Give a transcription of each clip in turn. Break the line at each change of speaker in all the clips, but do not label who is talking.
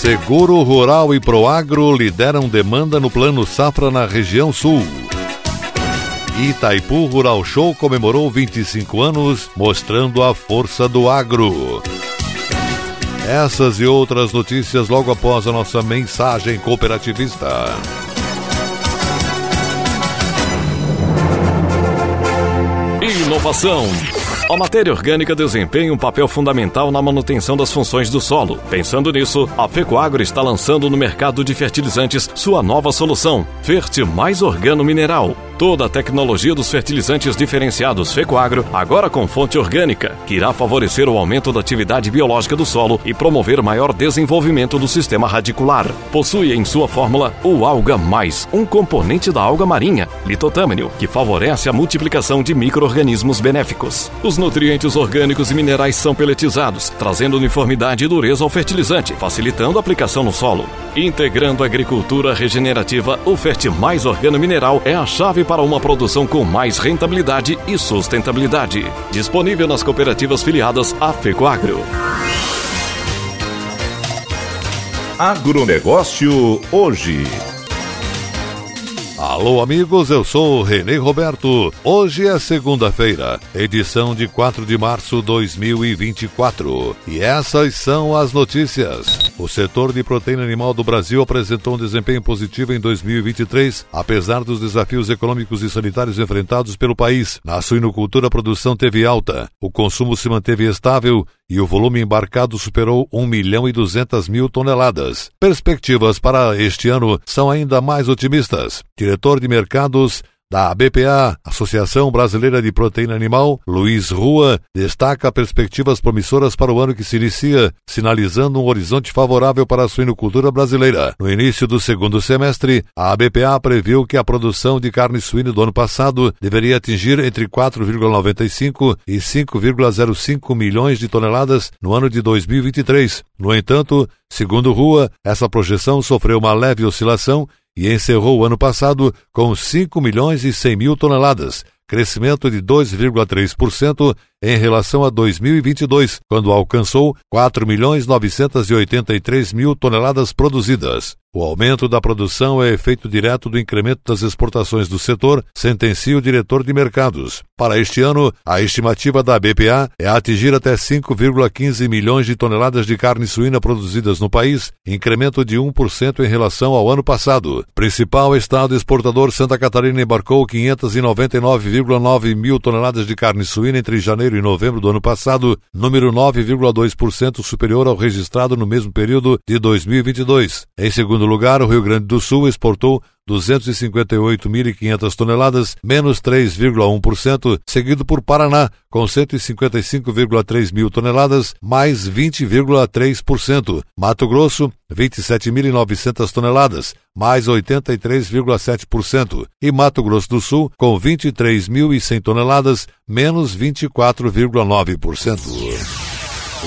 Seguro Rural e Proagro lideram demanda no Plano Safra na região sul. Itaipu Rural Show comemorou 25 anos, mostrando a força do agro. Essas e outras notícias logo após a nossa mensagem cooperativista.
Inovação a matéria orgânica desempenha um papel fundamental na manutenção das funções do solo. Pensando nisso, a Fecoagro está lançando no mercado de fertilizantes sua nova solução, Ferte Mais Organo Mineral. Toda a tecnologia dos fertilizantes diferenciados Fecoagro, agora com fonte orgânica, que irá favorecer o aumento da atividade biológica do solo e promover maior desenvolvimento do sistema radicular. Possui em sua fórmula o Alga Mais, um componente da alga marinha, litotâmino, que favorece a multiplicação de micro-organismos benéficos. Os nutrientes orgânicos e minerais são peletizados, trazendo uniformidade e dureza ao fertilizante, facilitando a aplicação no solo. Integrando a agricultura regenerativa, o Ferte Mais Organo Mineral é a chave para uma produção com mais rentabilidade e sustentabilidade. Disponível nas cooperativas filiadas à FECOAGRO.
Agronegócio hoje.
Alô, amigos, eu sou Renê Roberto. Hoje é segunda-feira, edição de 4 de março de 2024. E essas são as notícias. O setor de proteína animal do Brasil apresentou um desempenho positivo em 2023, apesar dos desafios econômicos e sanitários enfrentados pelo país. Na suinocultura, a produção teve alta, o consumo se manteve estável e o volume embarcado superou 1 milhão e 200 mil toneladas. Perspectivas para este ano são ainda mais otimistas. Diretor de Mercados da BPA, Associação Brasileira de Proteína Animal, Luiz Rua, destaca perspectivas promissoras para o ano que se inicia, sinalizando um horizonte favorável para a suinocultura brasileira. No início do segundo semestre, a BPA previu que a produção de carne suína do ano passado deveria atingir entre 4,95 e 5,05 milhões de toneladas no ano de 2023. No entanto, segundo Rua, essa projeção sofreu uma leve oscilação e encerrou o ano passado com 5 milhões e 100 mil toneladas, crescimento de 2,3% em relação a 2022, quando alcançou 4 milhões 983 mil toneladas produzidas. O aumento da produção é efeito direto do incremento das exportações do setor, sentencia o diretor de mercados. Para este ano, a estimativa da BPA é atingir até 5,15 milhões de toneladas de carne suína produzidas no país, incremento de 1% em relação ao ano passado. Principal estado exportador Santa Catarina embarcou 599,9 mil toneladas de carne suína entre janeiro e novembro do ano passado, número 9,2% superior ao registrado no mesmo período de 2022. Em segundo lugar, o Rio Grande do Sul exportou 258.500 toneladas, menos 3,1%, seguido por Paraná, com 155,3 mil toneladas, mais 20,3%. Mato Grosso, 27.900 toneladas, mais 83,7%. E Mato Grosso do Sul, com 23.100 toneladas, menos 24,9%.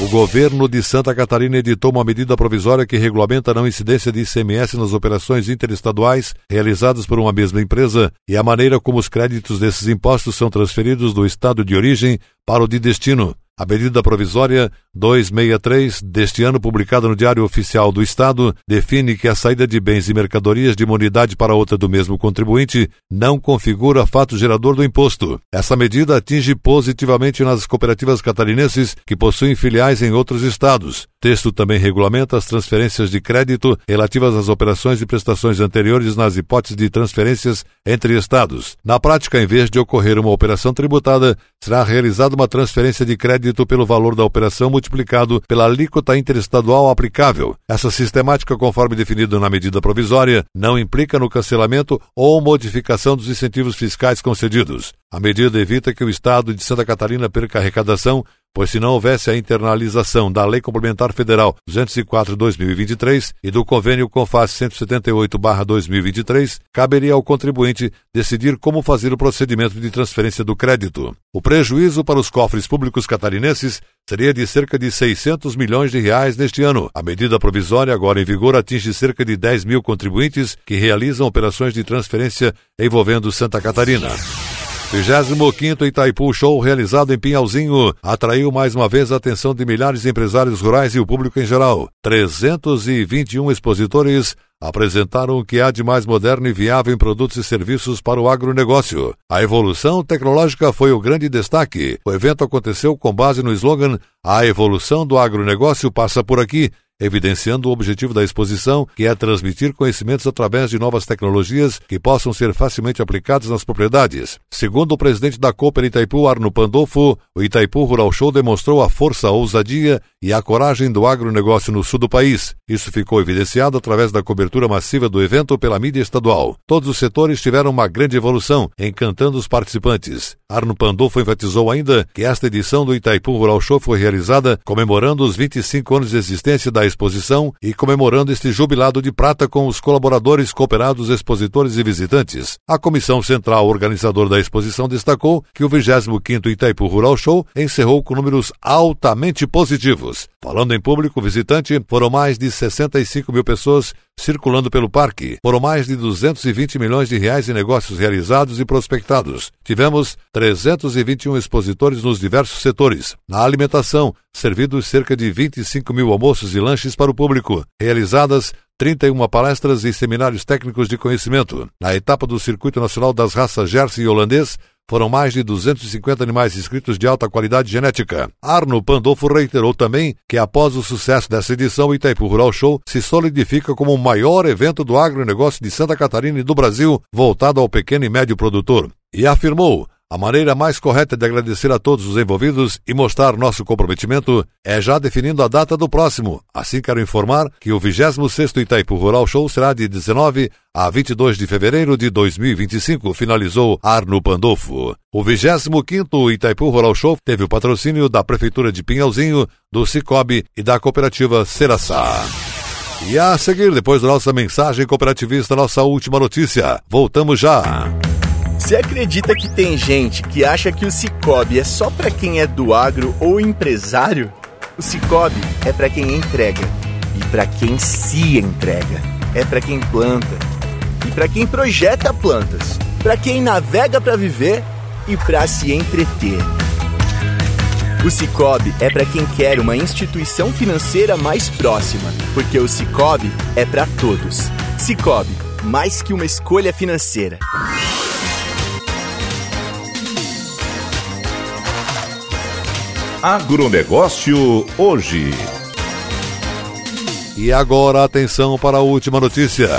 O governo de Santa Catarina editou uma medida provisória que regulamenta a não incidência de ICMS nas operações interestaduais realizadas por uma mesma empresa e a maneira como os créditos desses impostos são transferidos do estado de origem para o de destino. A medida provisória 263 deste ano, publicada no Diário Oficial do Estado, define que a saída de bens e mercadorias de uma unidade para outra do mesmo contribuinte não configura fato gerador do imposto. Essa medida atinge positivamente nas cooperativas catarinenses que possuem filiais em outros estados. Texto também regulamenta as transferências de crédito relativas às operações e prestações anteriores nas hipóteses de transferências entre estados. Na prática, em vez de ocorrer uma operação tributada, será realizada uma transferência de crédito pelo valor da operação multiplicado pela alíquota interestadual aplicável. Essa sistemática, conforme definido na medida provisória, não implica no cancelamento ou modificação dos incentivos fiscais concedidos. A medida evita que o Estado de Santa Catarina perca arrecadação pois se não houvesse a internalização da Lei Complementar Federal 204/2023 e do Convênio CONFAS 178/2023, caberia ao contribuinte decidir como fazer o procedimento de transferência do crédito. O prejuízo para os cofres públicos catarinenses seria de cerca de 600 milhões de reais neste ano. A medida provisória agora em vigor atinge cerca de 10 mil contribuintes que realizam operações de transferência envolvendo Santa Catarina. 25 Itaipu Show, realizado em Pinhalzinho, atraiu mais uma vez a atenção de milhares de empresários rurais e o público em geral. 321 expositores apresentaram o que há de mais moderno e viável em produtos e serviços para o agronegócio. A evolução tecnológica foi o grande destaque. O evento aconteceu com base no slogan A evolução do agronegócio passa por aqui evidenciando o objetivo da exposição, que é transmitir conhecimentos através de novas tecnologias que possam ser facilmente aplicadas nas propriedades. Segundo o presidente da Cooper Itaipu, Arno Pandolfo, o Itaipu Rural Show demonstrou a força, a ousadia e a coragem do agronegócio no sul do país. Isso ficou evidenciado através da cobertura massiva do evento pela mídia estadual. Todos os setores tiveram uma grande evolução, encantando os participantes. Arno Pandolfo enfatizou ainda que esta edição do Itaipu Rural Show foi realizada comemorando os 25 anos de existência da exposição e comemorando este jubilado de prata com os colaboradores, cooperados, expositores e visitantes. A comissão central organizadora da exposição destacou que o 25º Itaipu Rural Show encerrou com números altamente positivos. Falando em público visitante, foram mais de 65 mil pessoas circulando pelo parque. Foram mais de 220 milhões de reais em negócios realizados e prospectados. Tivemos 321 expositores nos diversos setores. Na alimentação, servidos cerca de 25 mil almoços e lanches para o público. Realizadas 31 palestras e seminários técnicos de conhecimento. Na etapa do Circuito Nacional das Raças Jersey e Holandês, foram mais de 250 animais inscritos de alta qualidade genética. Arno Pandolfo reiterou também que, após o sucesso dessa edição, o Itaipu Rural Show se solidifica como o maior evento do agronegócio de Santa Catarina e do Brasil voltado ao pequeno e médio produtor. E afirmou a maneira mais correta de agradecer a todos os envolvidos e mostrar nosso comprometimento é já definindo a data do próximo. Assim quero informar que o 26º Itaipu Rural Show será de 19 a 22 de fevereiro de 2025, finalizou Arno Pandolfo. O 25º Itaipu Rural Show teve o patrocínio da Prefeitura de Pinhalzinho, do Cicobi e da Cooperativa Seraçá. E a seguir, depois da nossa mensagem cooperativista, nossa última notícia. Voltamos já.
Você acredita que tem gente que acha que o Cicobi é só para quem é do agro ou empresário? O Cicobi é para quem entrega e para quem se entrega. É para quem planta e para quem projeta plantas, para quem navega para viver e para se entreter. O Cicobi é para quem quer uma instituição financeira mais próxima, porque o Cicobi é para todos. Cicobi, mais que uma escolha financeira.
Agronegócio hoje.
E agora atenção para a última notícia.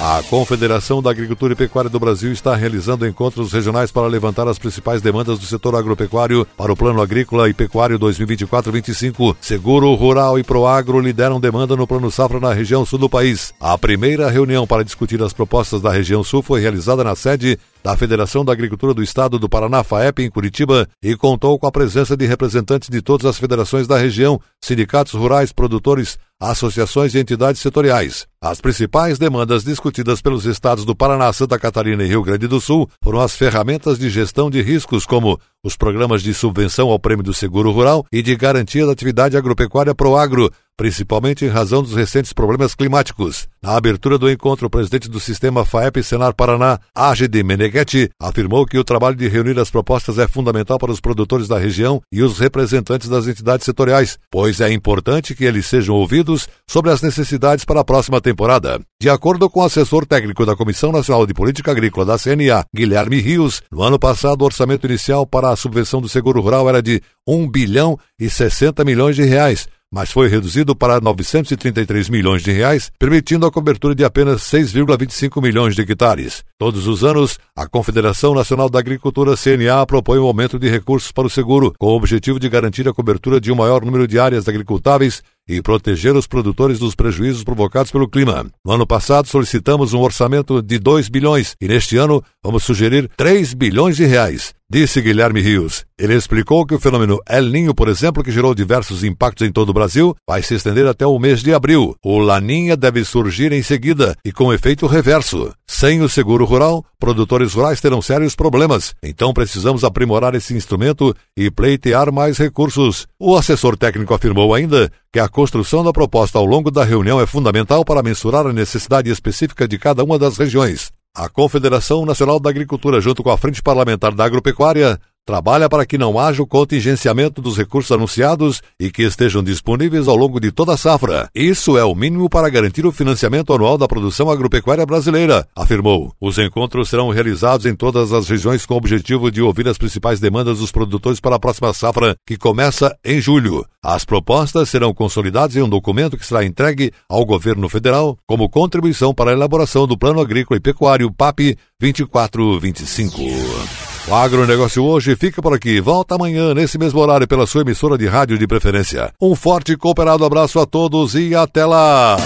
A Confederação da Agricultura e Pecuária do Brasil está realizando encontros regionais para levantar as principais demandas do setor agropecuário para o Plano Agrícola e Pecuário 2024-25. Seguro Rural e Proagro lideram demanda no Plano Safra na região sul do país. A primeira reunião para discutir as propostas da região sul foi realizada na sede da Federação da Agricultura do Estado do Paraná, FAEP, em Curitiba, e contou com a presença de representantes de todas as federações da região, sindicatos rurais, produtores, associações e entidades setoriais. As principais demandas discutidas pelos estados do Paraná, Santa Catarina e Rio Grande do Sul foram as ferramentas de gestão de riscos, como os programas de subvenção ao prêmio do seguro rural e de garantia da atividade agropecuária Proagro, principalmente em razão dos recentes problemas climáticos. Na abertura do encontro, o presidente do sistema FAEP Senar Paraná, AGD Meneghetti, afirmou que o trabalho de reunir as propostas é fundamental para os produtores da região e os representantes das entidades setoriais, pois é importante que eles sejam ouvidos sobre as necessidades para a próxima temporada. De acordo com o assessor técnico da Comissão Nacional de Política Agrícola da CNA, Guilherme Rios, no ano passado o orçamento inicial para a subvenção do seguro rural era de 1 bilhão e 60 milhões de reais, mas foi reduzido para 933 milhões de reais, permitindo a cobertura de apenas 6,25 milhões de hectares. Todos os anos, a Confederação Nacional da Agricultura CNA propõe um aumento de recursos para o seguro, com o objetivo de garantir a cobertura de um maior número de áreas agricultáveis e proteger os produtores dos prejuízos provocados pelo clima. No ano passado solicitamos um orçamento de 2 bilhões e neste ano vamos sugerir 3 bilhões de reais. Disse Guilherme Rios. Ele explicou que o fenômeno El Ninho, por exemplo, que gerou diversos impactos em todo o Brasil, vai se estender até o mês de abril. O Laninha deve surgir em seguida e com efeito reverso. Sem o seguro rural, produtores rurais terão sérios problemas. Então precisamos aprimorar esse instrumento e pleitear mais recursos. O assessor técnico afirmou ainda que a construção da proposta ao longo da reunião é fundamental para mensurar a necessidade específica de cada uma das regiões. A Confederação Nacional da Agricultura, junto com a Frente Parlamentar da Agropecuária, trabalha para que não haja o contingenciamento dos recursos anunciados e que estejam disponíveis ao longo de toda a safra. Isso é o mínimo para garantir o financiamento anual da produção agropecuária brasileira, afirmou. Os encontros serão realizados em todas as regiões com o objetivo de ouvir as principais demandas dos produtores para a próxima safra, que começa em julho. As propostas serão consolidadas em um documento que será entregue ao governo federal como contribuição para a elaboração do Plano Agrícola e Pecuário PAP 2425. O agronegócio hoje fica por aqui. Volta amanhã, nesse mesmo horário, pela sua emissora de rádio de preferência. Um forte e cooperado abraço a todos e até lá!